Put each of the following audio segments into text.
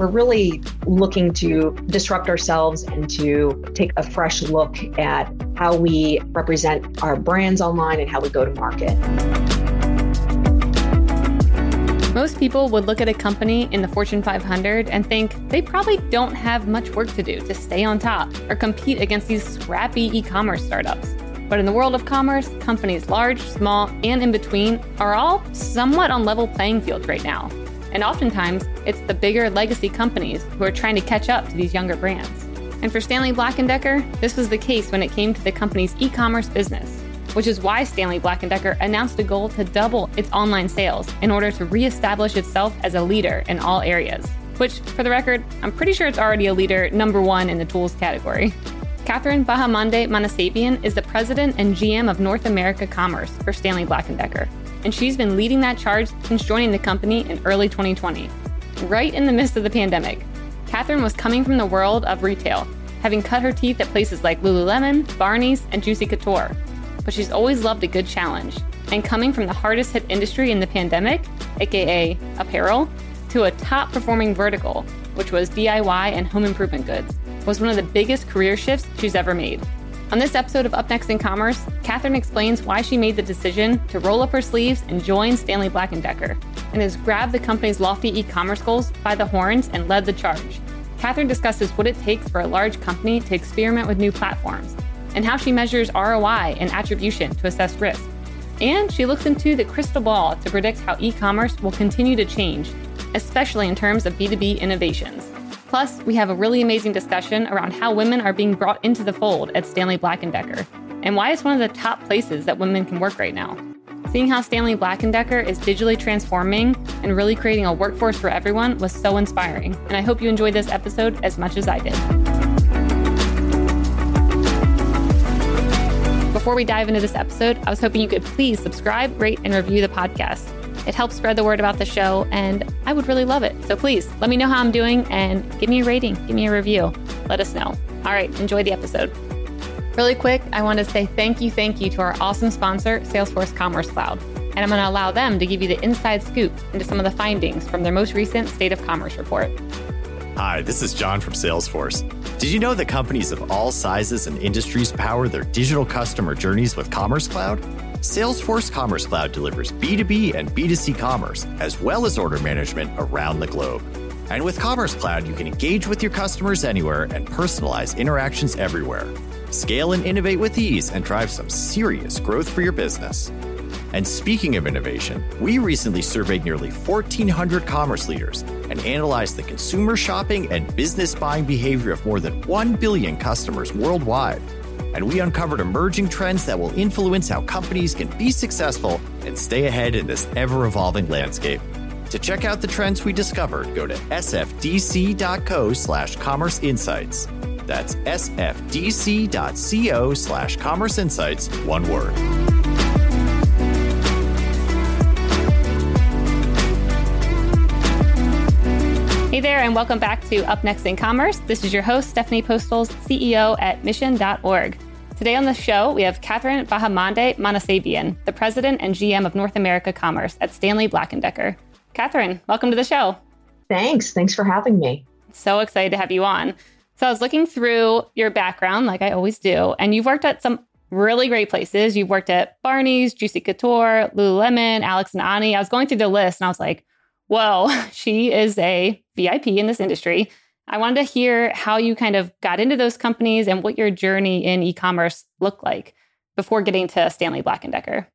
we're really looking to disrupt ourselves and to take a fresh look at how we represent our brands online and how we go to market. Most people would look at a company in the Fortune 500 and think they probably don't have much work to do to stay on top or compete against these scrappy e commerce startups. But in the world of commerce, companies large, small, and in between are all somewhat on level playing fields right now. And oftentimes, it's the bigger legacy companies who are trying to catch up to these younger brands. And for Stanley Black & Decker, this was the case when it came to the company's e-commerce business which is why Stanley Black & Decker announced a goal to double its online sales in order to reestablish itself as a leader in all areas. Which, for the record, I'm pretty sure it's already a leader number one in the tools category. Catherine Bahamonde Manasabian is the president and GM of North America Commerce for Stanley Black & Decker, and she's been leading that charge since joining the company in early 2020. Right in the midst of the pandemic, Catherine was coming from the world of retail, having cut her teeth at places like Lululemon, Barney's, and Juicy Couture, but she's always loved a good challenge. And coming from the hardest hit industry in the pandemic, aka apparel, to a top performing vertical, which was DIY and home improvement goods, was one of the biggest career shifts she's ever made. On this episode of Up Next in Commerce, Catherine explains why she made the decision to roll up her sleeves and join Stanley Black & Decker, and has grabbed the company's lofty e-commerce goals by the horns and led the charge. Catherine discusses what it takes for a large company to experiment with new platforms and how she measures ROI and attribution to assess risk. And she looks into the crystal ball to predict how e commerce will continue to change, especially in terms of B2B innovations. Plus, we have a really amazing discussion around how women are being brought into the fold at Stanley Black & Decker and why it's one of the top places that women can work right now. Seeing how Stanley Black & Decker is digitally transforming and really creating a workforce for everyone was so inspiring, and I hope you enjoyed this episode as much as I did. Before we dive into this episode, I was hoping you could please subscribe, rate, and review the podcast. It helps spread the word about the show, and I would really love it. So please let me know how I'm doing and give me a rating, give me a review. Let us know. All right, enjoy the episode. Really quick, I want to say thank you, thank you to our awesome sponsor, Salesforce Commerce Cloud. And I'm going to allow them to give you the inside scoop into some of the findings from their most recent State of Commerce report. Hi, this is John from Salesforce. Did you know that companies of all sizes and industries power their digital customer journeys with Commerce Cloud? Salesforce Commerce Cloud delivers B2B and B2C commerce, as well as order management around the globe. And with Commerce Cloud, you can engage with your customers anywhere and personalize interactions everywhere. Scale and innovate with ease and drive some serious growth for your business. And speaking of innovation, we recently surveyed nearly 1,400 commerce leaders and analyzed the consumer shopping and business buying behavior of more than 1 billion customers worldwide. And we uncovered emerging trends that will influence how companies can be successful and stay ahead in this ever evolving landscape. To check out the trends we discovered, go to sfdc.co slash commerce insights. That's sfdc.co slash commerce insights, one word. Hey there, and welcome back to Up Next in Commerce. This is your host, Stephanie Postles, CEO at Mission.org. Today on the show, we have Catherine Bahamonde Manasabian, the president and GM of North America Commerce at Stanley Black & Decker. Catherine, welcome to the show. Thanks. Thanks for having me. So excited to have you on. So I was looking through your background, like I always do, and you've worked at some really great places. You've worked at Barney's, Juicy Couture, Lululemon, Alex and Ani. I was going through the list and I was like, whoa, she is a VIP in this industry. I wanted to hear how you kind of got into those companies and what your journey in e-commerce looked like before getting to Stanley Black and Decker.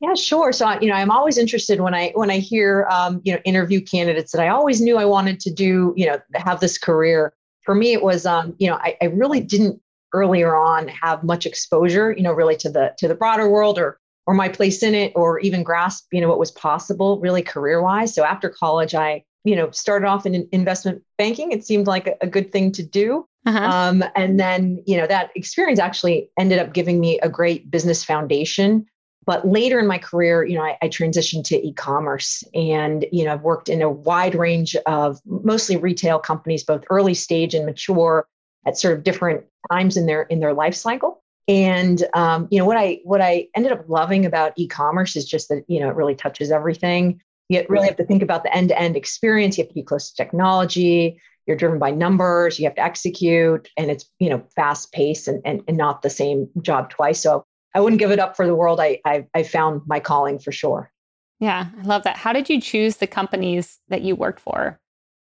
Yeah, sure. So you know, I'm always interested when I when I hear um, you know interview candidates that I always knew I wanted to do you know have this career. For me, it was um, you know I, I really didn't earlier on have much exposure you know really to the to the broader world or or my place in it or even grasp you know what was possible really career wise so after college i you know started off in investment banking. It seemed like a, good thing to do. Uh-huh. um, and then you know that experience actually ended up giving me a great business foundation. But later in my career you know I, I transitioned to e-commerce and you know i've worked in a wide range of mostly retail companies both early stage and mature at sort of different times in their in their life cycle and um, you know what I what I ended up loving about e-commerce is just that you know it really touches everything. You really have to think about the end-to-end experience. You have to be close to technology. you're driven by numbers, you have to execute, and it's you know fast paced and, and, and not the same job twice. So I wouldn't give it up for the world. I, I I found my calling for sure. Yeah, I love that. How did you choose the companies that you worked for?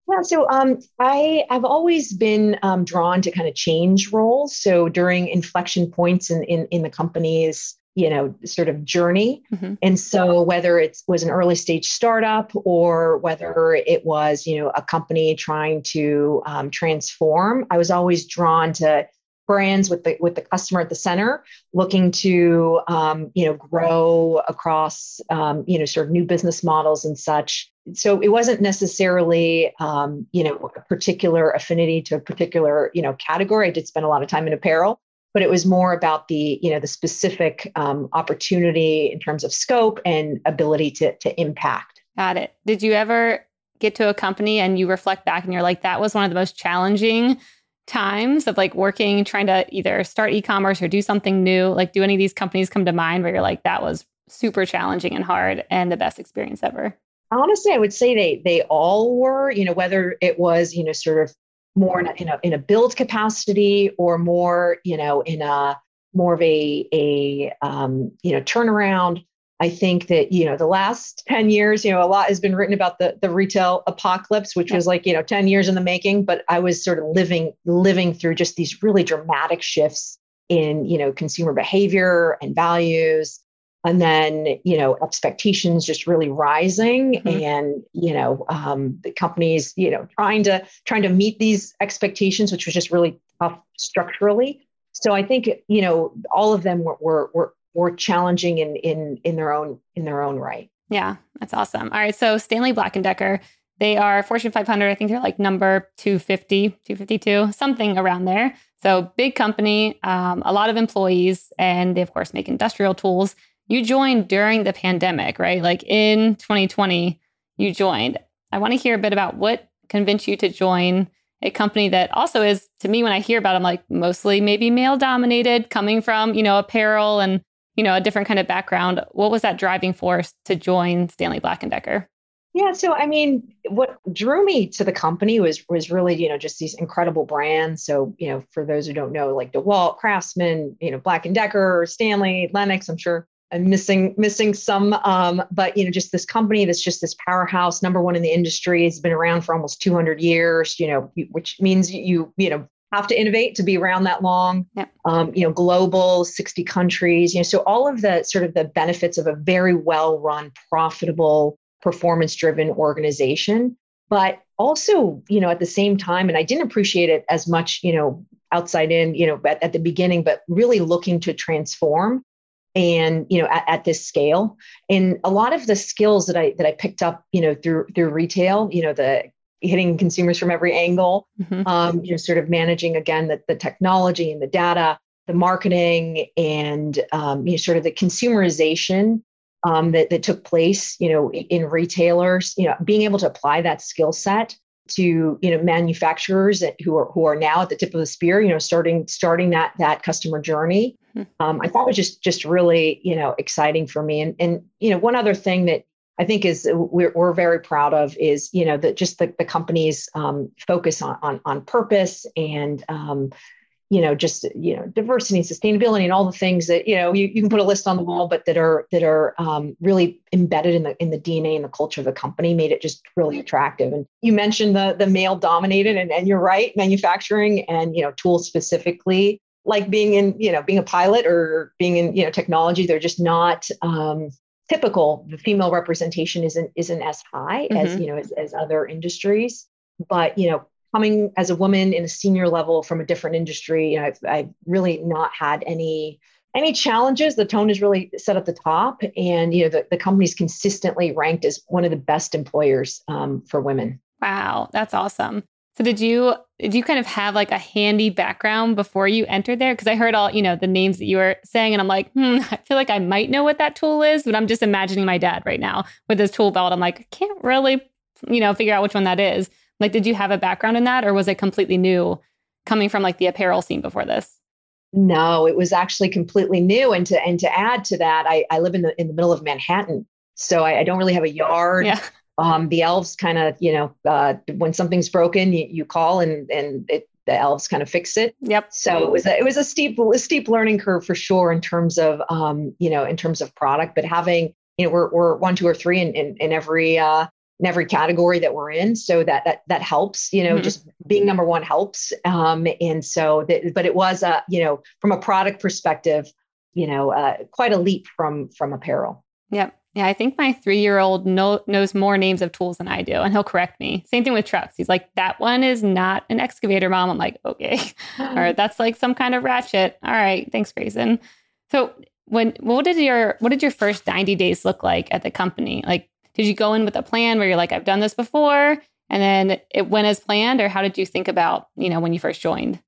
Yeah, so um, I have always been um, drawn to kind of change roles. So during inflection points in in, in the company's you know sort of journey mm-hmm. and so whether it was an early stage startup or whether it was you know a company trying to um, transform i was always drawn to brands with the with the customer at the center looking to um, you know grow across um, you know sort of new business models and such. So it wasn't necessarily um, you know a particular affinity to a particular you know category. I did spend a lot of time in apparel but it was more about the you know the specific um, opportunity in terms of scope and ability to to impact. Got it. Did you ever get to a company and you reflect back and you're like that was one of the most challenging times of like working trying to either start e-commerce or do something new like do any of these companies come to mind where you're like that was super challenging and hard and the best experience ever honestly i would say they they all were you know whether it was you know sort of more in a, in a, in a build capacity or more you know in a more of a a um, you know turnaround I think that, you know, the last 10 years, you know, a lot has been written about the, the retail apocalypse, which was like, you know, 10 years in the making, but I was sort of living, living through just these really dramatic shifts in, you know, consumer behavior and values. And then, you know, expectations just really rising mm-hmm. and, you know, um, the companies, you know, trying to, trying to meet these expectations, which was just really tough structurally. So I think, you know, all of them were, were, were more challenging in in in their own in their own right. Yeah, that's awesome. All right, so Stanley Black and Decker, they are Fortune 500. I think they're like number 250, 252, something around there. So big company, um, a lot of employees, and they of course make industrial tools. You joined during the pandemic, right? Like in 2020, you joined. I want to hear a bit about what convinced you to join a company that also is to me when i hear about them like mostly maybe male dominated coming from you know apparel and you know, a different kind of background. What was that driving force to join Stanley Black and Decker? Yeah, so I mean, what drew me to the company was was really, you know, just these incredible brands. So, you know, for those who don't know, like DeWalt, Craftsman, you know, Black and Decker, Stanley, Lenox, I'm sure I'm missing missing some um, but you know, just this company that's just this powerhouse, number one in the industry, has been around for almost 200 years, you know, which means you, you know, have to innovate to be around that long. Yeah. Um, you know, global, 60 countries, you know, so all of the sort of the benefits of a very well run, profitable, performance driven organization. But also, you know, at the same time, and I didn't appreciate it as much, you know, outside in, you know, at, at the beginning, but really looking to transform and you know at, at, this scale and a lot of the skills that i that i picked up you know through through retail you know the hitting consumers from every angle. Mm-hmm. Um, you know, sort of managing again the, the technology and the data, the marketing, and um, you know, sort of the consumerization um, that that took place. You know, in retailers. You know, being able to apply that skill set to you know manufacturers who are who are now at the tip of the spear. You know, starting starting that that customer journey. Mm-hmm. Um, I thought was just just really you know exciting for me. And and you know, one other thing that I think is we're, we're very proud of is you know that just the, the company's um, focus on, on on purpose and um, you know just you know diversity and sustainability and all the things that you know you, you can put a list on the wall but that are that are um, really embedded in the in the DNA and the culture of the company made it just really attractive. And you mentioned the the male dominated and, and you're right manufacturing and you know tools specifically like being in you know being a pilot or being in you know technology they're just not um, typical the female representation isn't isn't as high mm-hmm. as you know as, as other industries but you know coming as a woman in a senior level from a different industry you know I've, I've really not had any any challenges. The tone is really set at the top and you know the, the company's consistently ranked as one of the best employers um, for women. Wow. That's awesome so did you did you kind of have like a handy background before you entered there? Because I heard all you know the names that you were saying, and I'm like, hmm, I feel like I might know what that tool is, but I'm just imagining my dad right now with his tool belt. I'm like, I can't really, you know, figure out which one that is. Like, did you have a background in that, or was it completely new, coming from like the apparel scene before this? No, it was actually completely new. And to and to add to that, I, I live in the in the middle of Manhattan, so I, I don't really have a yard. Yeah um, the elves kind of, you know, uh, when something's broken, you, you call and and it, the elves kind of fix it. Yep. So it was a, it was a steep a steep learning curve for sure in terms of um, you know in terms of product, but having you know we're we're one, two, or three in in, in every uh, in every category that we're in, so that that that helps. You know, mm-hmm. just being number one helps. Um, and so that, but it was a you know from a product perspective, you know, uh, quite a leap from from apparel. Yep. Yeah, I think my three year old know, knows more names of tools than I do, and he'll correct me. Same thing with trucks. He's like, that one is not an excavator, mom. I'm like, okay. or that's like some kind of ratchet. All right. Thanks, Grayson. So, when what did your what did your first 90 days look like at the company? Like, did you go in with a plan where you're like, I've done this before, and then it went as planned, or how did you think about you know when you first joined?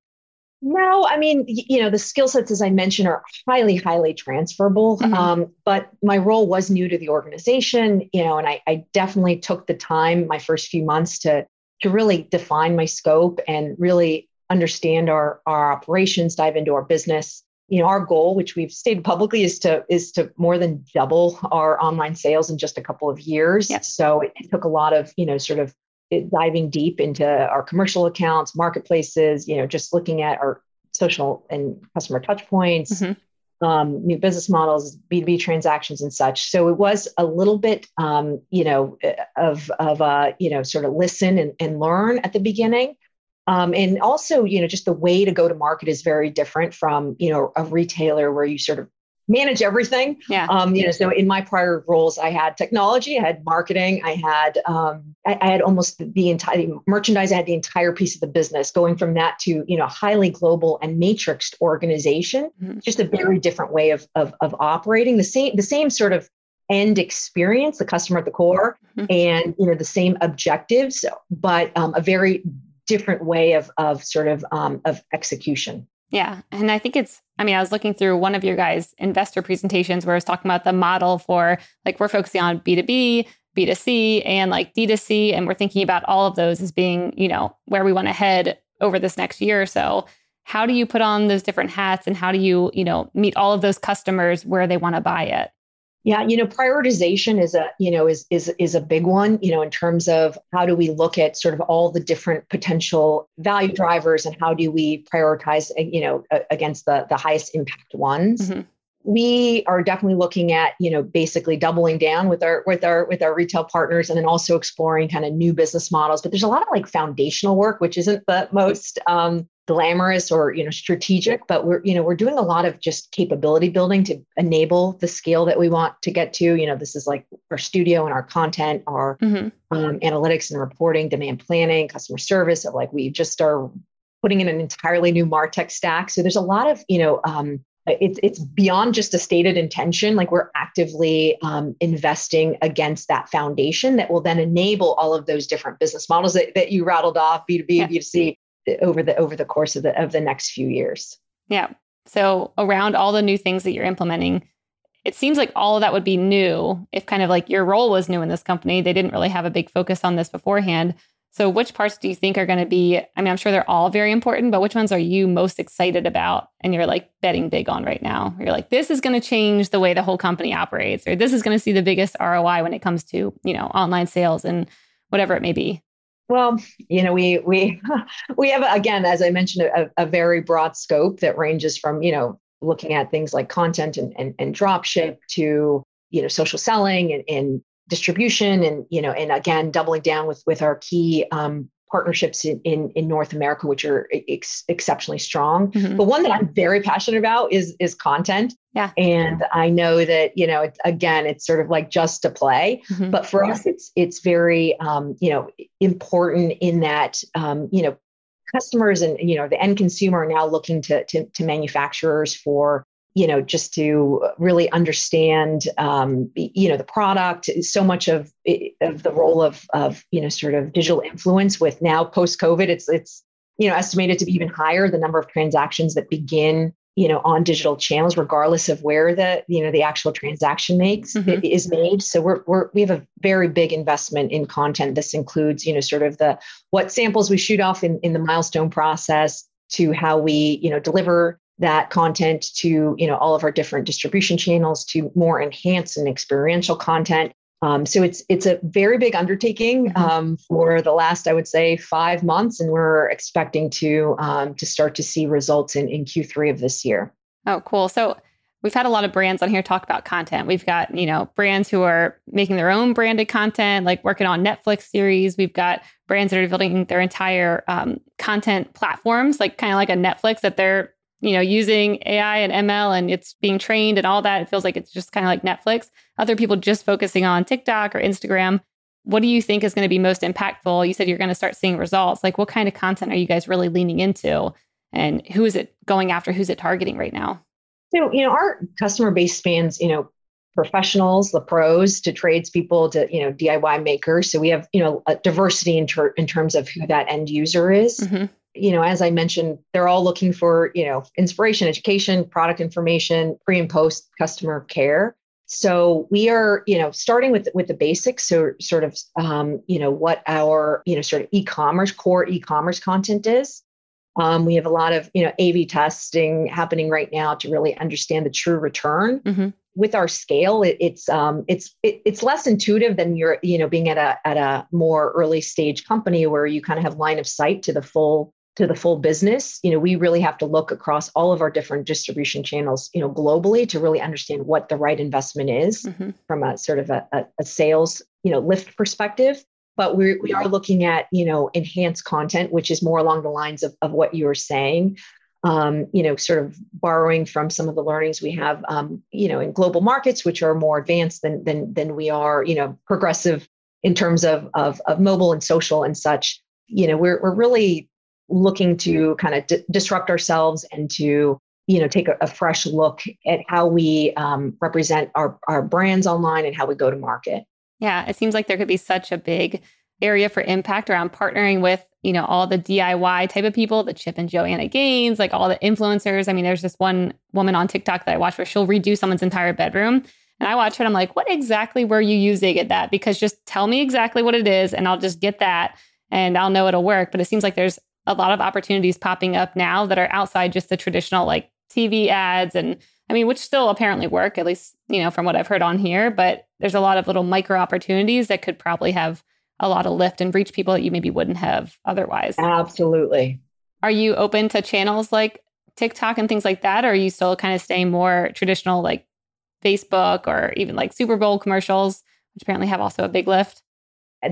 No, I mean, you know, the skill sets, as I mentioned, are highly, highly transferable. Mm-hmm. Um, but my role was new to the organization, you know, and I, I definitely took the time my first few months to to really define my scope and really understand our our operations, dive into our business. You know, our goal, which we've stated publicly, is to is to more than double our online sales in just a couple of years. Yep. So it, it took a lot of, you know, sort of diving deep into our commercial accounts, marketplaces, you know, just looking at our social and customer touch points, mm-hmm. um, new business models, B2B transactions and such. So it was a little bit, um, you know, of, of uh, you know, sort of listen and, and learn at the beginning. Um, and also, you know, just the way to go to market is very different from, you know, a retailer where you sort of manage everything. Yeah. Um, you know, so in my prior roles, I had technology, I had marketing, I had um, I, I, had almost the entire merchandise. I had the entire piece of the business. Going from that to you know highly global and matrixed organization, mm-hmm. just a very different way of, of of operating. The same the same sort of end experience, the customer at the core, mm-hmm. and you know the same objectives, but um, a very different way of of sort of um, of execution. Yeah. And I think it's, I mean, I was looking through one of your guys' investor presentations where I was talking about the model for like we're focusing on B2B, B2C, and like D2C. And we're thinking about all of those as being, you know, where we want to head over this next year or so. How do you put on those different hats and how do you, you know, meet all of those customers where they want to buy it? Yeah, you know, prioritization is a, you know, is is is a big one, you know, in terms of how do we look at sort of all the different potential value drivers and how do we prioritize, uh, you know, against the the highest impact ones. Mm-hmm. We are definitely looking at, you know, basically doubling down with our with our with our retail partners and then also exploring kind of new business models. But there's a lot of like foundational work, which isn't the most um, glamorous or you know strategic but we're you know we're doing a lot of just capability building to enable the scale that we want to get to you know this is like our studio and our content our mm-hmm. um, analytics and reporting demand planning customer service of like we just are putting in an entirely new martech stack so there's a lot of you know um, it's it's beyond just a stated intention like we're actively um, investing against that foundation that will then enable all of those different business models that, that you rattled off b2b yeah. b2c over the over the course of the of the next few years. Yeah. So around all the new things that you're implementing, it seems like all of that would be new if kind of like your role was new in this company. They didn't really have a big focus on this beforehand. So which parts do you think are going to be I mean, I'm sure they're all very important, but which ones are you most excited about and you're like betting big on right now? You're like this is going to change the way the whole company operates or this is going to see the biggest ROI when it comes to, you know, online sales and whatever it may be. Well, you know, we we we have again, as I mentioned, a, a, very broad scope that ranges from you know looking at things like content and and, and drop ship to you know social selling and, and distribution and you know and again doubling down with with our key um, partnerships in, in, in North America, which are ex- exceptionally strong. Mm-hmm. But one that I'm very passionate about is is content. Yeah. And I know that you know, it, again, it's sort of like just to play, mm-hmm. but for us, it's it's very um, you know important in that um, you know customers and you know the end consumer are now looking to to, to manufacturers for you know just to really understand um, you know the product so much of of the role of of you know sort of digital influence with now post covid it's it's you know estimated to be even higher the number of transactions that begin you know on digital channels regardless of where the you know the actual transaction makes mm-hmm. is made so we're, we're we have a very big investment in content this includes you know sort of the what samples we shoot off in in the milestone process to how we you know deliver that content to you know all of our different distribution channels to more enhanced and experiential content Um, so it's it's a very big undertaking mm-hmm. um, for the last, I would say, five months, and we're expecting to um, to start to see results in in Q3 of this year. Oh, cool! So we've had a lot of brands on here talk about content. We've got you know brands who are making their own branded content, like working on Netflix series. We've got brands that are building their entire um, content platforms, like kind of like a Netflix that they're you know, using AI and ML and it's being trained and all that. It feels like it's just kind of like Netflix. Other people just focusing on TikTok or Instagram. What do you think is going to be most impactful? You said you're going to start seeing results. Like, what kind of content are you guys really leaning into? And who is it going after? Who's it targeting right now? So, you know, our customer base spans, you know, professionals, the pros, to tradespeople, to you know DIY makers. So we have you know a diversity in, ter- in terms of who that end user is. Mm-hmm you know, as I mentioned, they're all looking for, you know, inspiration, education, product information, pre and post customer care. So we are, you know, starting with with the basics. So sort of, um, you know, what our, you know, sort of e-commerce core e-commerce content is. Um, we have a lot of, you know, A/B testing happening right now to really understand the true return. Mm-hmm. With our scale, it, it's um, it's it, it's less intuitive than you're, you know, being at a at a more early stage company where you kind of have line of sight to the full to the full business you know we really have to look across all of our different distribution channels you know globally to really understand what the right investment is mm-hmm. from a sort of a, a, sales you know lift perspective. But we we are looking at you know enhanced content which is more along the lines of, of what you were saying. Um, you know sort of borrowing from some of the learnings we have um, you know in global markets which are more advanced than than than we are you know progressive in terms of of, of mobile and social and such. You know we're, we're really looking to kind of d- disrupt ourselves and to you know take a, a fresh look at how we um, represent our, our brands online and how we go to market. Yeah it seems like there could be such a big area for impact around partnering with you know all the diy type of people the chip and joanna gaines like all the influencers. I mean there's this one woman on tiktok that i watch where she'll redo someone's entire bedroom. And i watch her and i'm like what exactly were you using at that? Because just tell me exactly what it is and i'll just get that and i'll know it'll work. But it seems like there's a lot of opportunities popping up now that are outside just the traditional like TV ads and I mean, which still apparently work, at least, you know, from what I've heard on here, but there's a lot of little micro opportunities that could probably have a lot of lift and reach people that you maybe wouldn't have otherwise. Absolutely. Are you open to channels like TikTok and things like that? Or are you still kind of staying more traditional like Facebook or even like Super Bowl commercials, which apparently have also a big lift?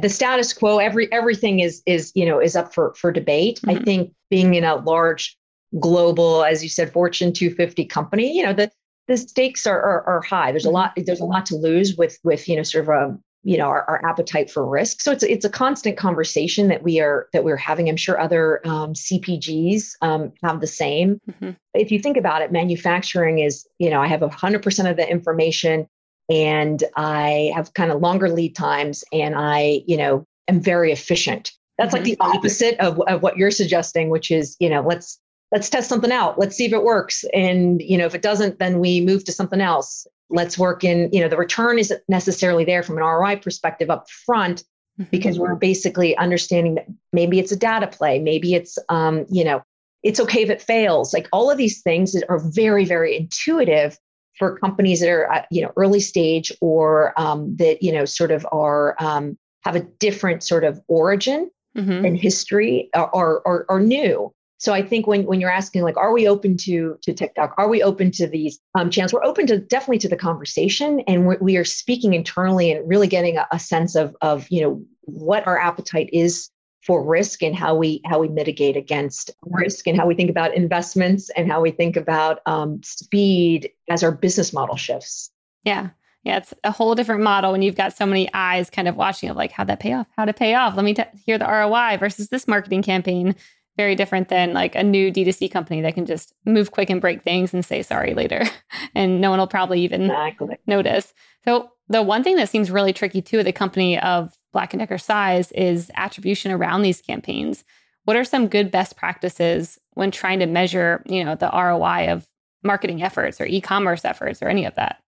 The status quo every everything is is you know is up for for debate mm-hmm. i think being in a large global as you said fortune 250 company you know the the stakes are are, are high there's mm-hmm. a lot there's a lot to lose with with you know sort of a you know our, our appetite for risk so it's it's a constant conversation that we are that we're having i'm sure other um, cpgs um, have the same mm-hmm. if you think about it manufacturing is you know i have 100% of the information and I have kind of longer lead times and I, you know, am very efficient. That's mm-hmm. like the opposite of, of what you're suggesting, which is, you know, let's let's test something out. Let's see if it works. And, you know, if it doesn't, then we move to something else. Let's work in, you know, the return isn't necessarily there from an ROI perspective up front mm-hmm. because we're basically understanding that maybe it's a data play, maybe it's um, you know, it's okay if it fails. Like all of these things are very, very intuitive for companies that are you know early stage or um, that you know sort of are um, have a different sort of origin mm-hmm. and history or, or, or new so I think when when you're asking like, are we open to to TikTok? Are we open to these um, channels? We're open to definitely to the conversation, and we're, we are speaking internally and really getting a, a sense of of you know what our appetite is for risk and how we how we mitigate against risk and how we think about investments and how we think about um, speed as our business model shifts. Yeah. Yeah it's a whole different model when you've got so many eyes kind of watching of like how that pay off? How to pay off? Let me t- hear the roi versus this marketing campaign. Very different than like a new d2c company that can just move quick and break things and say sorry later and no one will probably even exactly. notice. So the one thing that seems really tricky too with a company of Black and Decker size is attribution around these campaigns. What are some good best practices when trying to measure, you know, the ROI of marketing efforts or e-commerce efforts or any of that?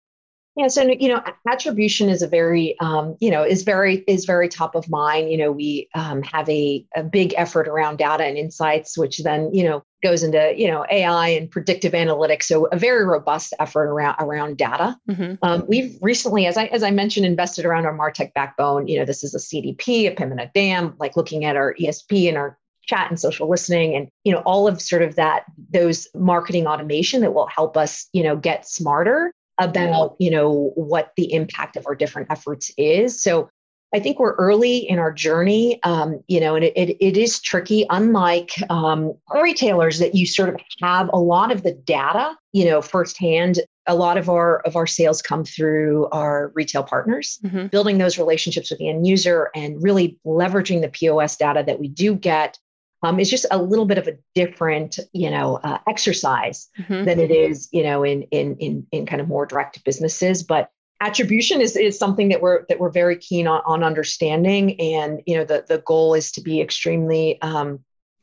Yeah, so you know, attribution is a very, um, you know, is very is very top of mind. You know, we um, have a, a big effort around data and insights, which then you know goes into you know AI and predictive analytics. So a very robust effort around around data. Mm-hmm. Um, we've recently, as I as I mentioned, invested around our Martech backbone. You know, this is a CDP, a PIM and a DAM, like looking at our ESP and our chat and social listening and you know all of sort of that those marketing automation that will help us you know get smarter about you know what the impact of our different efforts is. So i think we're early in our journey um, you know and it, it, it is tricky. Unlike um, retailers that you sort of have a lot of the data you know firsthand a lot of our of our sales come through our retail partners. Mm-hmm. building those relationships with the end user and really leveraging the pos data that we do get um, is just a little bit of a different, you know, uh, exercise mm-hmm. than it is, you know, in in in in kind of more direct businesses. But attribution is is something that we're that we're very keen on, on understanding, and you know, the the goal is to be extremely, um,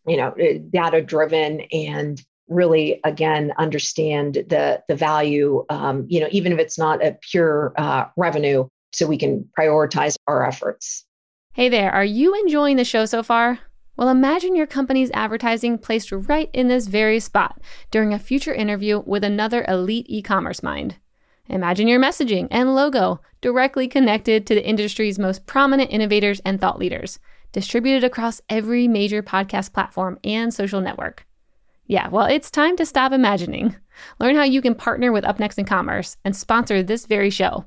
you know, uh, data driven and really again understand the the value um, you know even if it's not a pure uh, revenue so we can prioritize our efforts hey there are you enjoying the show so far well, imagine your company's advertising placed right in this very spot during a future interview with another elite e commerce mind. Imagine your messaging and logo directly connected to the industry's most prominent innovators and thought leaders, distributed across every major podcast platform and social network. Yeah, well, it's time to stop imagining. Learn how you can partner with UpNext in Commerce and sponsor this very show.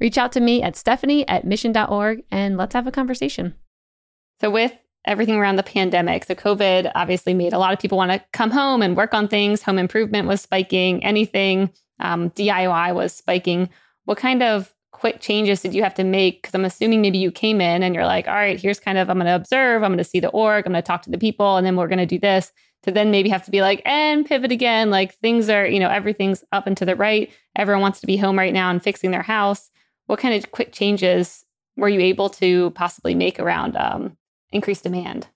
Reach out to me at stephanie at mission.org and let's have a conversation. So, with everything around the pandemic. So, COVID obviously made a lot of people want to come home and work on things. Home improvement was spiking, anything um, DIY was spiking. What kind of quick changes did you have to make? Because I'm assuming maybe you came in and you're like, all right, here's kind of, I'm going to observe, I'm going to see the org, I'm going to talk to the people, and then we're going to do this. To then maybe have to be like, and pivot again. Like things are, you know, everything's up and to the right. Everyone wants to be home right now and fixing their house. What kind of quick changes were you able to possibly make around um, increased demand?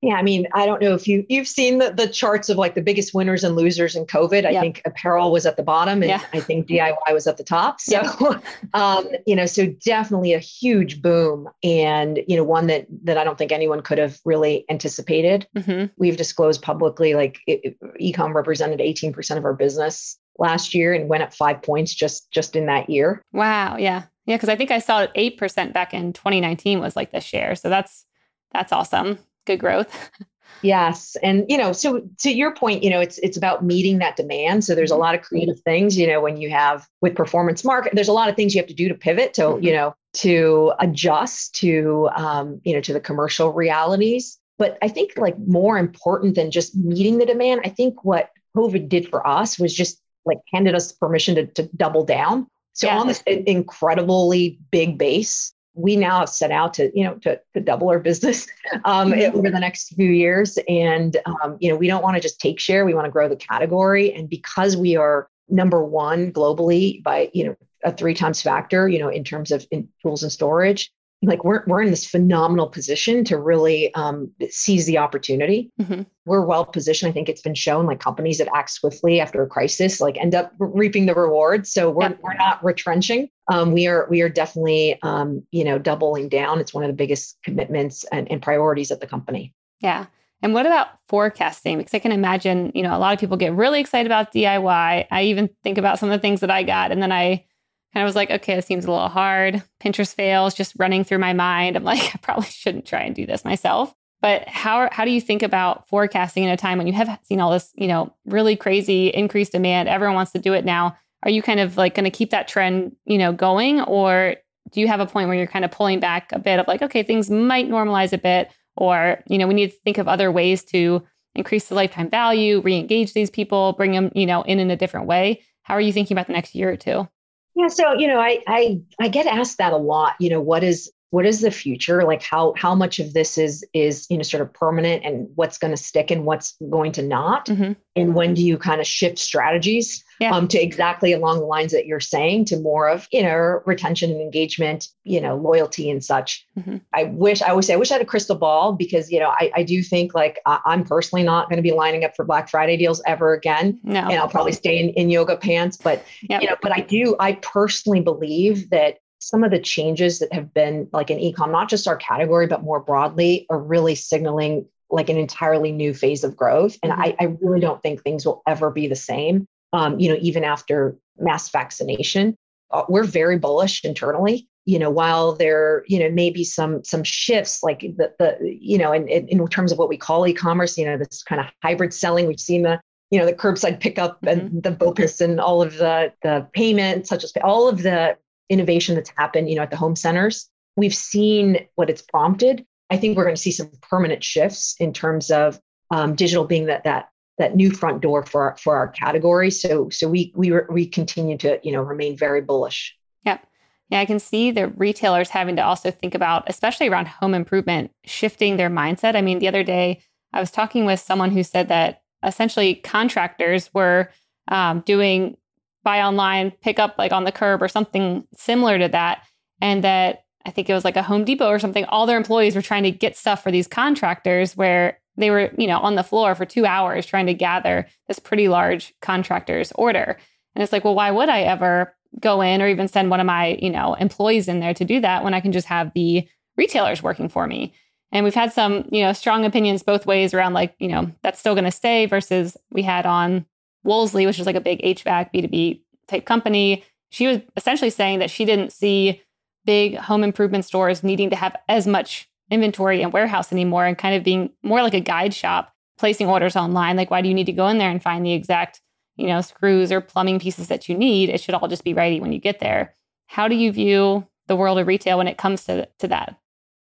Yeah, I mean, I don't know if you you've seen the, the charts of like the biggest winners and losers in COVID. I think apparel was at the bottom, and yeah. I think DIY was at the top. So, um, you know, so definitely a huge boom, and you know, one that that I don't think anyone could have really anticipated. Mm-hmm. We've disclosed publicly, like it, ecom represented eighteen percent of our business last year, and went up five points just just in that year. Wow. Yeah. Yeah, because I think I saw eight percent back in 2019 was like the share. So that's that's awesome. Good growth. Yes. And you know, so to your point, you know, it's it's about meeting that demand. So there's a mm-hmm. lot of creative things, you know, when you have with performance market, there's a lot of things you have to do to pivot to, mm-hmm. you know, to adjust to um, you know, to the commercial realities. But I think like more important than just meeting the demand, I think what COVID did for us was just like handed us permission to, to double down. So yeah. on this incredibly big base, we now have set out to you know to, to double our business um, mm-hmm. over the next few years. And um, you know we don't want to just take share we want to grow the category. And because we are number one globally by you know a three times factor you know in terms of in tools and storage like we're, we're in this phenomenal position to really um, seize the opportunity. Mm-hmm. we're well positioned. I think it's been shown like companies that act swiftly after a crisis like end up reaping the rewards. So we're, we're not retrenching um, we are we are definitely um, you know doubling down it's one of the biggest commitments and, and priorities of the company yeah and what about forecasting? Because I can imagine, you know, a lot of people get really excited about DIY. I even think about some of the things that I got, and then I kind of was like, okay, this seems a little hard. Pinterest fails just running through my mind. I'm like, I probably shouldn't try and do this myself. But how how do you think about forecasting in a time when you have seen all this, you know, really crazy increased demand? Everyone wants to do it now. Are you kind of like going to keep that trend, you know, going, or do you have a point where you're kind of pulling back a bit of like, okay, things might normalize a bit, or you know, we need to think of other ways to increase the lifetime value, re-engage these people, bring them, you know, in in a different way. How are you thinking about the next year or two? Yeah, so you know, I I I get asked that a lot. You know, what is what is the future like how how much of this is is you know sort of permanent and what's going to stick and what's going to not mm-hmm. and when do you kind of shift strategies yeah. um, to exactly along the lines that you're saying to more of you know retention and engagement you know loyalty and such mm-hmm. i wish i always say i wish i had a crystal ball because you know i, I do think like I, am personally not going to be lining up for black friday deals ever again no. and i'll probably stay in, in yoga pants but yep. you know but i do i personally believe that some of the changes that have been like in ecom, not just our category, but more broadly, are really signaling like an entirely new phase of growth. And mm-hmm. I, I, really don't think things will ever be the same. Um, you know, even after mass vaccination, uh, we're very bullish internally. You know, while there, you know, maybe some some shifts, like the the, you know, in, in terms of what we call e-commerce, you know, this kind of hybrid selling. We've seen the you know the curbside pickup mm-hmm. and the BOPIS and all of the the payment, such as all of the innovation that's happened, you know, at the home centers. We've seen what it's prompted. I think we're going to see some permanent shifts in terms of um, digital being that that that new front door for our, for our category. So so we we we continue to you know remain very bullish. Yep. Yeah, I can see the retailers having to also think about, especially around home improvement, shifting their mindset. I mean, the other day I was talking with someone who said that essentially contractors were um, doing buy online, pick up like on the curb or something similar to that. And that I think it was like a Home Depot or something, all their employees were trying to get stuff for these contractors where they were, you know, on the floor for two hours trying to gather this pretty large contractor's order. And it's like, well, why would I ever go in or even send one of my, you know, employees in there to do that when I can just have the retailers working for me? And we've had some, you know, strong opinions both ways around like, you know, that's still going to stay versus we had on Wolseley, which is like a big HVAC B2B type company, she was essentially saying that she didn't see big home improvement stores needing to have as much inventory and warehouse anymore and kind of being more like a guide shop, placing orders online. Like, why do you need to go in there and find the exact, you know, screws or plumbing pieces that you need? It should all just be ready when you get there. How do you view the world of retail when it comes to, to that?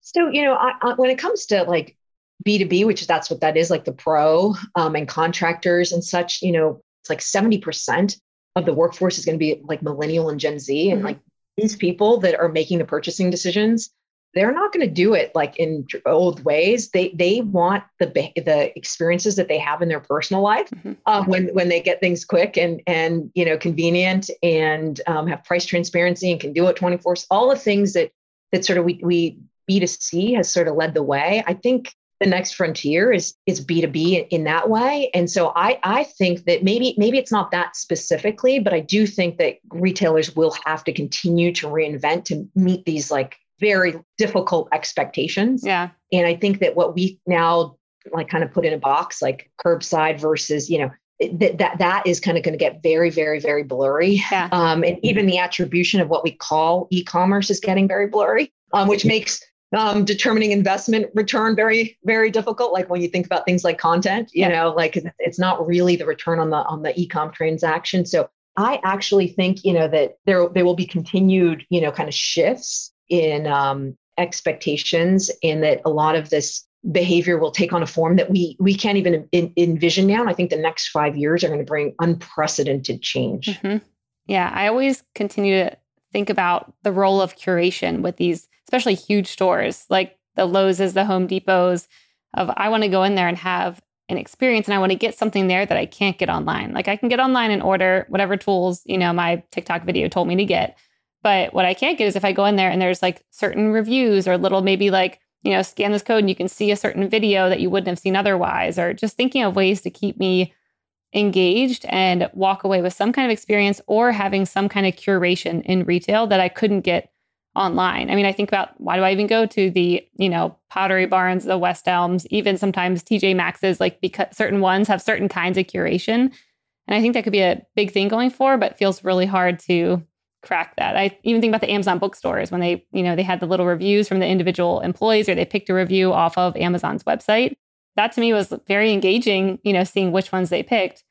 So, you know, I, I, when it comes to like B2B, which is that's what that is, like the pro um, and contractors and such, you know, it's like 70% of the workforce is going to be like millennial and Gen Z. And mm-hmm. like these people that are making the purchasing decisions, they're not going to do it like in old ways. They they want the the experiences that they have in their personal life mm-hmm. uh, when when they get things quick and and you know convenient and um, have price transparency and can do it twenty four. All the things that that sort of we we B2C has sort of led the way. I think the next frontier is is b2b in that way. And so i i think that maybe maybe it's not that specifically but i do think that retailers will have to continue to reinvent to meet these like very difficult expectations. Yeah. And i think that what we now like kind of put in a box like curbside versus you know that that that is kind of going to get very very very blurry. Yeah. um, and even the attribution of what we call e-commerce is getting very blurry um, which makes um, determining investment return very very difficult like when you think about things like content you yeah. know like it's not really the return on the on the ecom transaction so i actually think you know that there there will be continued you know kind of shifts in um, expectations and that a lot of this behavior will take on a form that we we can't even in, envision now and i think the next five years are going to bring unprecedented change mm-hmm. yeah i always continue to think about the role of curation with these, especially huge stores like the Lowe's, the Home Depots. Of I want to go in there and have an experience, and I want to get something there that I can't get online. Like I can get online and order whatever tools you know my TikTok video told me to get, but what I can't get is if I go in there and there's like certain reviews or little maybe like you know scan this code and you can see a certain video that you wouldn't have seen otherwise, or just thinking of ways to keep me engaged and walk away with some kind of experience or having some kind of curation in retail that I couldn't get online. I mean, I think about why do I even go to the, you know, Pottery Barns, the West Elms, even sometimes TJ Maxx's, like because certain ones have certain kinds of curation. And I think that could be a big thing going forward, but feels really hard to crack that. I even think about the Amazon bookstores when they, you know, they had the little reviews from the individual employees or they picked a review off of Amazon's website that to me was very engaging, you know, seeing which ones they picked.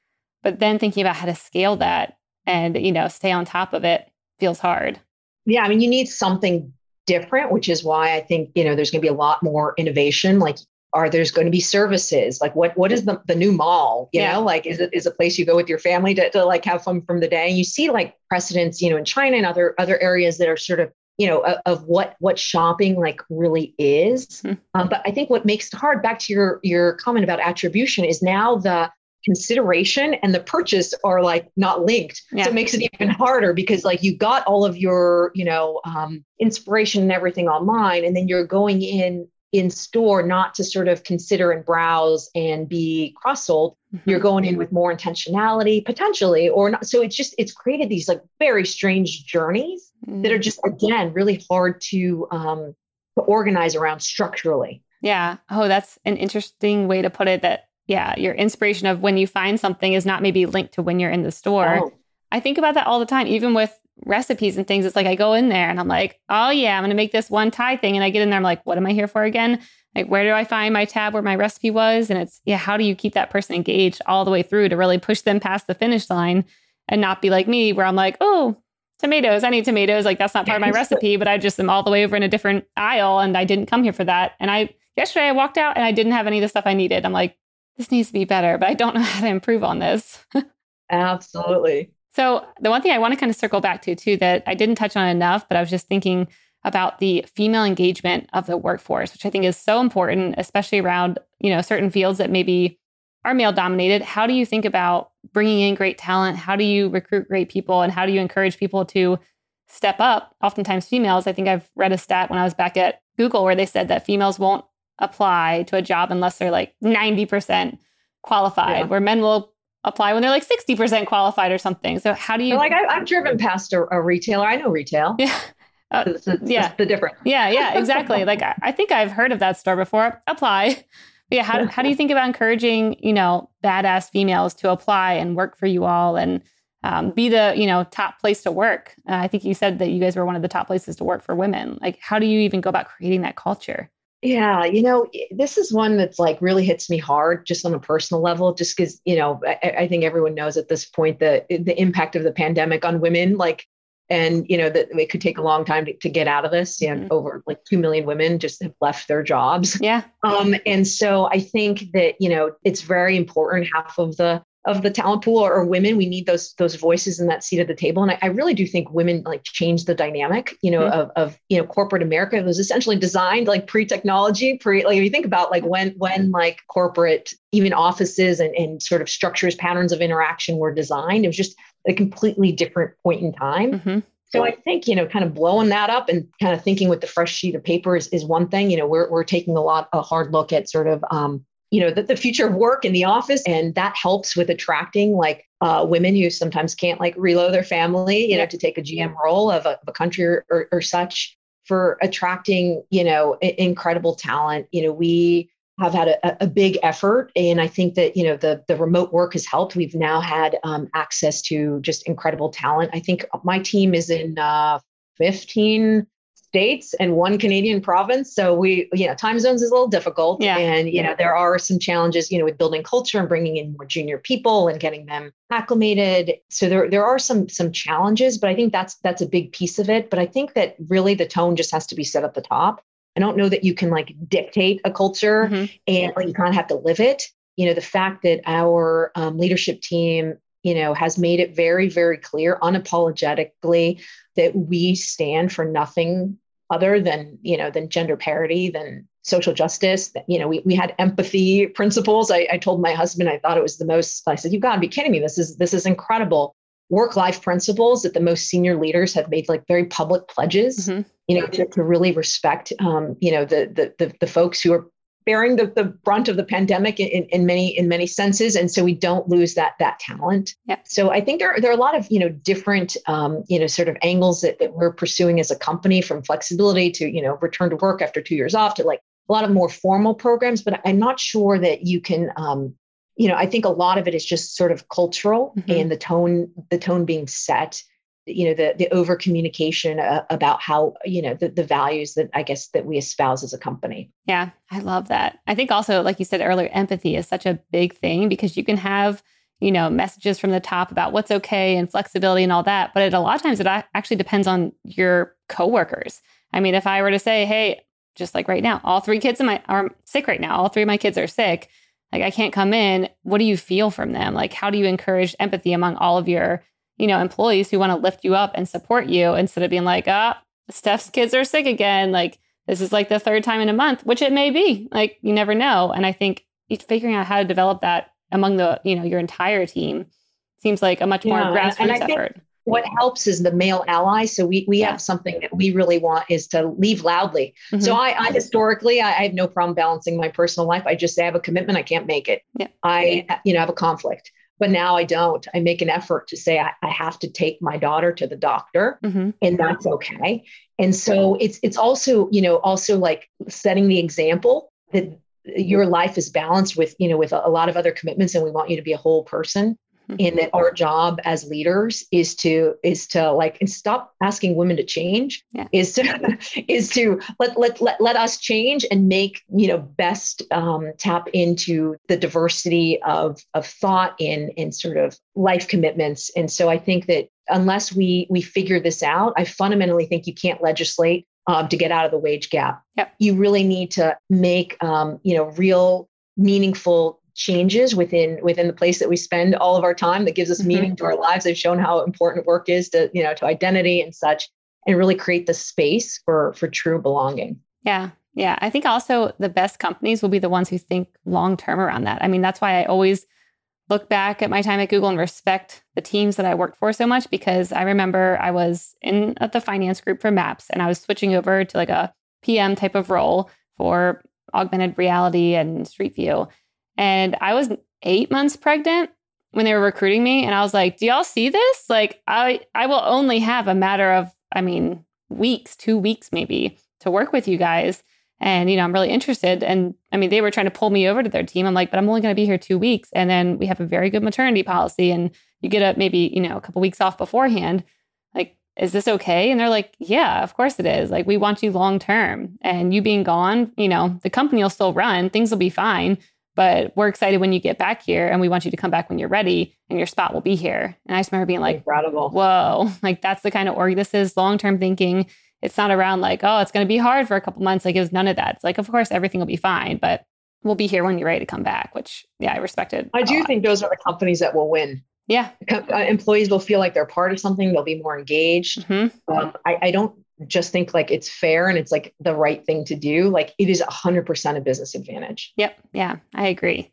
But then thinking about how to scale that and, you know, stay on top of it feels hard. Yeah. I mean, you need something different, which is why I think, you know, there's going to be a lot more innovation. Like, are there's going to be services? Like, what what is the, the new mall? You yeah. know, like, is it is a place you go with your family to, to like have fun from the day? And you see like precedents, you know, in China and other other areas that are sort of you know of, of what what shopping like really is mm-hmm. um, but i think what makes it hard back to your your comment about attribution is now the consideration and the purchase are like not linked yeah. so it makes it even harder because like you got all of your you know um, inspiration and everything online and then you're going in in store not to sort of consider and browse and be cross sold mm-hmm. you're going in with more intentionality potentially or not so it's just it's created these like very strange journeys mm-hmm. that are mm. just again really hard to um to organize around structurally yeah oh that's an interesting way to put it that yeah your inspiration of when you find something is not maybe linked to when you're in the store oh. i think about that all the time even with recipes and things, it's like I go in there and I'm like, oh yeah, I'm gonna make this one Thai thing. And I get in there, I'm like, what am I here for again? Like, where do I find my tab where my recipe was? And it's, yeah, how do you keep that person engaged all the way through to really push them past the finish line and not be like me, where I'm like, oh, tomatoes, I need tomatoes. Like, that's not part of my recipe, but I just am all the way over in a different aisle and I didn't come here for that. And I, yesterday I walked out and I didn't have any of the stuff I needed. I'm like, this needs to be better, but I don't know how to improve on this. Absolutely. So, the one thing I want to kind of circle back to, too, that I didn't touch on enough, but I was just thinking about the female engagement of the workforce, which I think is so important, especially around, you know, certain fields that maybe are male dominated. How do you think about bringing in great talent? How do you recruit great people? And how do you encourage people to step up? Oftentimes, females, I think I've read a stat when I was back at Google where they said that females won't apply to a job unless they're like 90% qualified, yeah. where men will apply when they're like 60% qualified or something. So how do you like I, have driven past a, a, retailer. I know retail. Yeah. Uh, it's, it's, yeah. It's the difference. Yeah. Yeah, exactly. like I, I, think I've heard of that store before. Apply. But yeah. How, how do you think about encouraging, you know, badass females to apply and work for you all and um, be the, you know, top place to work? Uh, I think you said that you guys were one of the top places to work for women. Like, how do you even go about creating that culture? Yeah, you know, this is one that's like really hits me hard just on a personal level, just because, you know, I, I, think everyone knows at this point the the impact of the pandemic on women, like, and, you know, that it could take a long time to, to get out of this. You know, mm-hmm. over like 2 million women just have left their jobs. Yeah. Um, and so I think that, you know, it's very important. Half of the of the talent pool or, women we need those those voices in that seat at the table and I, I really do think women like change the dynamic you know mm-hmm. of, of you know corporate america it was essentially designed like pre-technology pre like if you think about like when when like corporate even offices and, and sort of structures patterns of interaction were designed it was just a completely different point in time mm-hmm. So I think, you know, kind of blowing that up and kind of thinking with the fresh sheet of paper is, is one thing. You know, we're, we're taking a lot, a hard look at sort of um, you know the, the future of work in the office and that helps with attracting like uh, women who sometimes can't like reload their family you know to take a gm role of a, of a country or, or, or, such for attracting you know incredible talent. You know we have had a, a, big effort and i think that you know the the remote work has helped. We've now had um, access to just incredible talent. I think my team is in uh, 15 states and one Canadian province. So we, you know, time zones is a little difficult. Yeah. And, you know, there are some challenges, you know, with building culture and bringing in more junior people and getting them acclimated. So there, there are some, some challenges, but I think that's, that's a big piece of it. But I think that really the tone just has to be set at the top. I don't know that you can like dictate a culture mm-hmm. and like, you kind of have to live it. You know, the fact that our um, leadership team you know, has made it very, very clear unapologetically that we stand for nothing other than you know than gender parity than social justice you know we, we had empathy principles. I, I told my husband i thought it was the most i said you've got to be kidding me. This is this is incredible. Work life principles that the most senior leaders have made like very public pledges mm-hmm. you know to, to really respect um, you know the, the the the folks who are bearing the, the brunt of the pandemic in, in many in many senses and so we don't lose that that talent yeah. so i think there, there are a lot of you know different um, you know sort of angles that, that we're pursuing as a company from flexibility to you know return to work after two years off to like a lot of more formal programs but i'm not sure that you can um, you know i think a lot of it is just sort of cultural mm-hmm. and the tone the tone being set you know the the over communication uh, about how you know the, the values that i guess that we espouse as a company. Yeah i love that. I think also like you said earlier empathy is such a big thing because you can have you know messages from the top about what's okay and flexibility and all that but it, a lot of times it actually depends on your coworkers. I mean if i were to say hey just like right now all three kids in my are sick right now. All three of my kids are sick. Like i can't come in. What do you feel from them? Like how do you encourage empathy among all of your you know, employees who want to lift you up and support you instead of being like, ah, Steph's kids are sick again. Like this is like the third time in a month, which it may be. Like you never know. And I think figuring out how to develop that among the, you know, your entire team seems like a much yeah, more grassroots effort. What helps is the male ally. So we we yeah. have something that we really want is to leave loudly. Mm-hmm. So I, I historically I, I, have no problem balancing my personal life. I just say I have a commitment, I can't make it. Yeah. I you know have a conflict but now I don't. I make an effort to say I, I have to take my daughter to the doctor, mm-hmm. and that's okay. And so it's it's also you know also like setting the example that your life is balanced with you know with a, a lot of other commitments, and we want you to be a whole person and that our job as leaders is to is to like and stop asking women to change yeah. is to is to let, let let let us change and make you know best um, tap into the diversity of of thought in in sort of life commitments and so i think that unless we we figure this out i fundamentally think you can't legislate um, to get out of the wage gap yep. you really need to make um, you know real meaningful changes within within the place that we spend all of our time that gives us mm-hmm. meaning to our lives they've shown how important work is to you know to identity and such and really create the space for for true belonging. Yeah. Yeah. I think also the best companies will be the ones who think long term around that. I mean that's why i always look back at my time at google and respect the teams that i worked for so much because i remember i was in at the finance group for maps and i was switching over to like a pm type of role for augmented reality and street view and I was eight months pregnant when they were recruiting me. And I was like, do y'all see this? Like, I, I will only have a matter of, I mean, weeks, two weeks maybe to work with you guys. And, you know, I'm really interested. And I mean, they were trying to pull me over to their team. I'm like, but I'm only going to be here two weeks. And then we have a very good maternity policy. And you get a maybe, you know, a couple weeks off beforehand. Like, is this okay? And they're like, yeah, of course it is. Like, we want you long term. And you being gone, you know, the company will still run, things will be fine but we're excited when you get back here and we want you to come back when you're ready and your spot will be here. And I just remember being like, incredible. Whoa, like that's the kind of org this is long term thinking. It's not around like, oh, it's going to be hard for a couple months. Like it was none of that. It's like, of course, everything will be fine, but we'll be here when you're ready to come back, which, yeah, I respected. I do lot. think those are the companies that will win. Yeah. Uh, employees will feel like they're part of something. They'll be more engaged. Mm-hmm. Um, I, I don't just think like it's fair and it's like the right thing to do. Like it is 100% a business advantage. Yep. Yeah, I agree.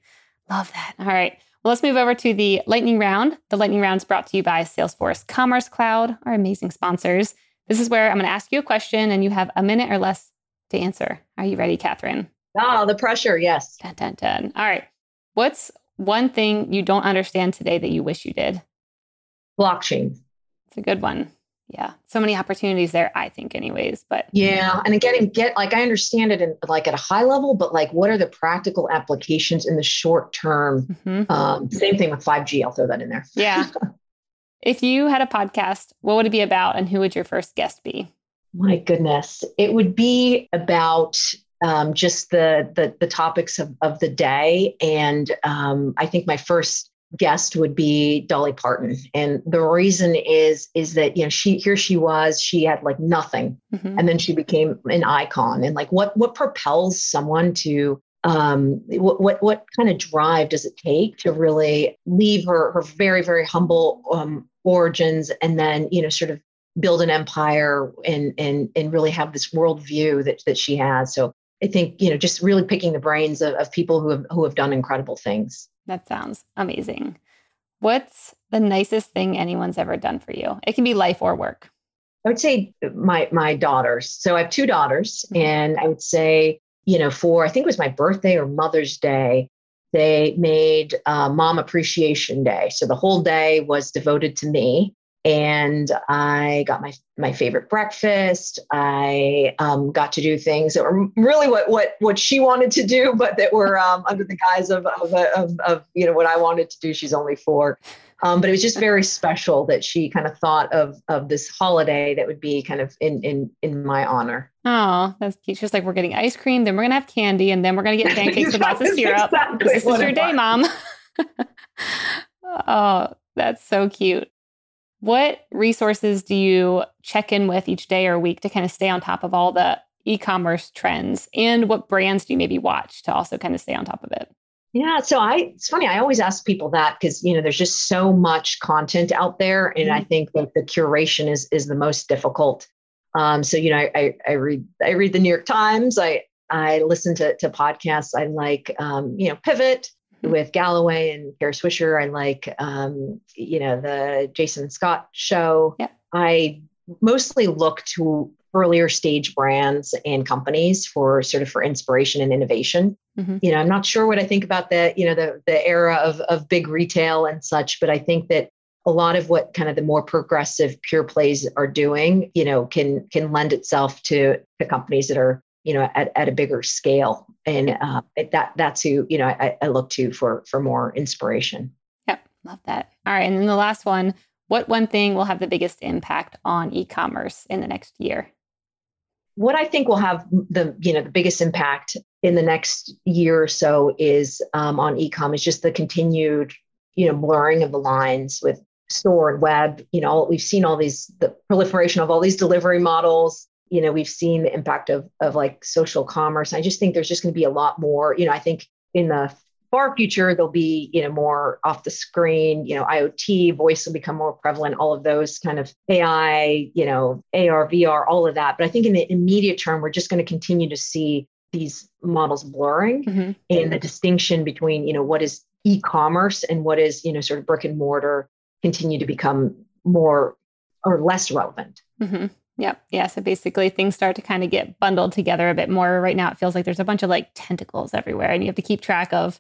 Love that. All right. Well, let's move over to the lightning round. The lightning round is brought to you by Salesforce Commerce Cloud, our amazing sponsors. This is where I'm going to ask you a question and you have a minute or less to answer. Are you ready, Catherine? Oh, the pressure. Yes. Dun, dun, dun. All right. What's one thing you don't understand today that you wish you did? Blockchain. It's a good one yeah. So many opportunities there i think anyways but yeah and again get like i understand it in like at a high level but like what are the practical applications in the short term? Mm-hmm. um, same thing with 5g i'll throw that in there. Yeah. If you had a podcast what would it be about and who would your first guest be? My goodness. It would be about um, just the, the the topics of, of the day and um, i think my first guest would be Dolly Parton. And the reason is is that you know she here she was, she had like nothing mm-hmm. and then she became an icon. And like what what propels someone to um what what, what kind of drive does it take to really leave her her very very humble um origins and then you know sort of build an empire and and and really have this worldview that that she has. So I think you know just really picking the brains of, of people who have who have done incredible things. That sounds amazing. What's the nicest thing anyone's ever done for you? It can be life or work. I would say my my daughters. So I have two daughters, mm-hmm. and I would say, you know, for I think it was my birthday or Mother's Day, they made uh, Mom Appreciation Day. So the whole day was devoted to me, and I got my my favorite breakfast. I um, got to do things that were really what what what she wanted to do, but that were um, under the guise of of, of of, you know what I wanted to do. She's only four, um, but it was just very special that she kind of thought of of this holiday that would be kind of in in in my honor. Oh, that's cute. She's like, we're getting ice cream, then we're gonna have candy, and then we're gonna get pancakes with lots of syrup. Exactly this is your day, mom. oh, that's so cute. What resources do you check in with each day or week to kind of stay on top of all the e commerce trends? And what brands do you maybe watch to also kind of stay on top of it? Yeah, so I it's funny, I always ask people that because you know there's just so much content out there. And mm-hmm. I think that the curation is is the most difficult. Um, so you know, I, I, I read I read the New York Times. I I listen to to podcasts. I like um, you know Pivot mm-hmm. With Galloway and Kara Swisher. I like um, you know the Jason Scott show. Yep. I mostly look to earlier stage brands and companies for sort of for inspiration and innovation. Mm-hmm. You know, I'm not sure what I think about the, you know, the the era of of big retail and such, but I think that a lot of what kind of the more progressive pure plays are doing, you know, can can lend itself to the companies that are, you know, at, at a bigger scale. And uh, that that's who, you know, I, I look to for for more inspiration. Yep. Love that. All right. And then the last one, what one thing will have the biggest impact on e-commerce in the next year? what I think will have the you know the biggest impact in the next year or so is um, on ecom is just the continued you know blurring of the lines with store and web. You know we've seen all these the proliferation of all these delivery models. You know we've seen the impact of of like social commerce. I just think there's just going to be a lot more. You know I think in the far future there'll be you know more off the screen you know iot voice will become more prevalent all of those kind of ai you know ar vr all of that but i think in the immediate term we're just going to continue to see these models blurring mm-hmm. and the distinction between you know what is e-commerce and what is you know sort of brick and mortar continue to become more or less relevant mm-hmm. Yep. Yeah. So basically, things start to kind of get bundled together a bit more. Right now, it feels like there's a bunch of like tentacles everywhere, and you have to keep track of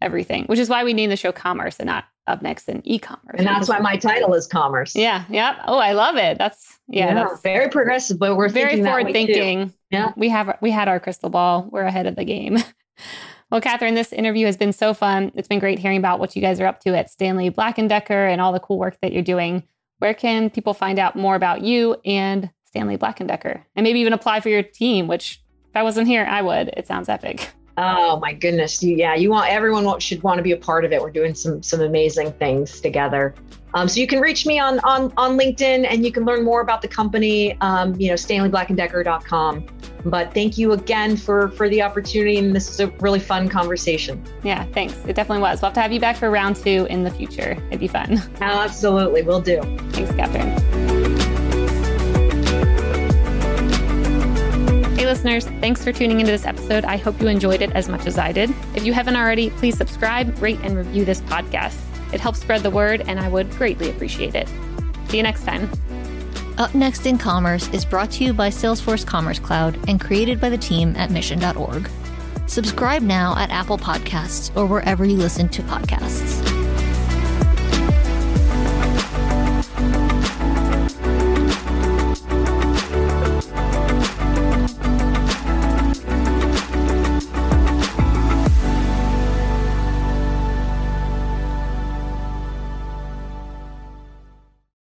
everything, which is why we name the show Commerce and not Up Next and e-commerce. And that's why my title is Commerce. Yeah. Yep. Oh, I love it. That's yeah. yeah that's very progressive, but we're very forward thinking. Too. Yeah. We have we had our crystal ball. We're ahead of the game. well, Catherine, this interview has been so fun. It's been great hearing about what you guys are up to at Stanley Black and Decker and all the cool work that you're doing. Where can people find out more about you and Stanley Black and Decker, and maybe even apply for your team? Which, if I wasn't here, I would. It sounds epic. Oh my goodness. You, yeah, you want everyone should want to be a part of it. We're doing some some amazing things together. Um, so you can reach me on on on LinkedIn and you can learn more about the company, um, you know, StanleyBlackandDecker.com. But thank you again for for the opportunity and this is a really fun conversation. Yeah, thanks. It definitely was. We'll have to have you back for round two in the future. It'd be fun. Absolutely, we'll do. Thanks, Catherine. Hey, listeners, thanks for tuning into this episode. I hope you enjoyed it as much as I did. If you haven't already, please subscribe, rate, and review this podcast. It helps spread the word, and I would greatly appreciate it. See you next time. Up Next in Commerce is brought to you by Salesforce Commerce Cloud and created by the team at mission.org. Subscribe now at Apple Podcasts or wherever you listen to podcasts.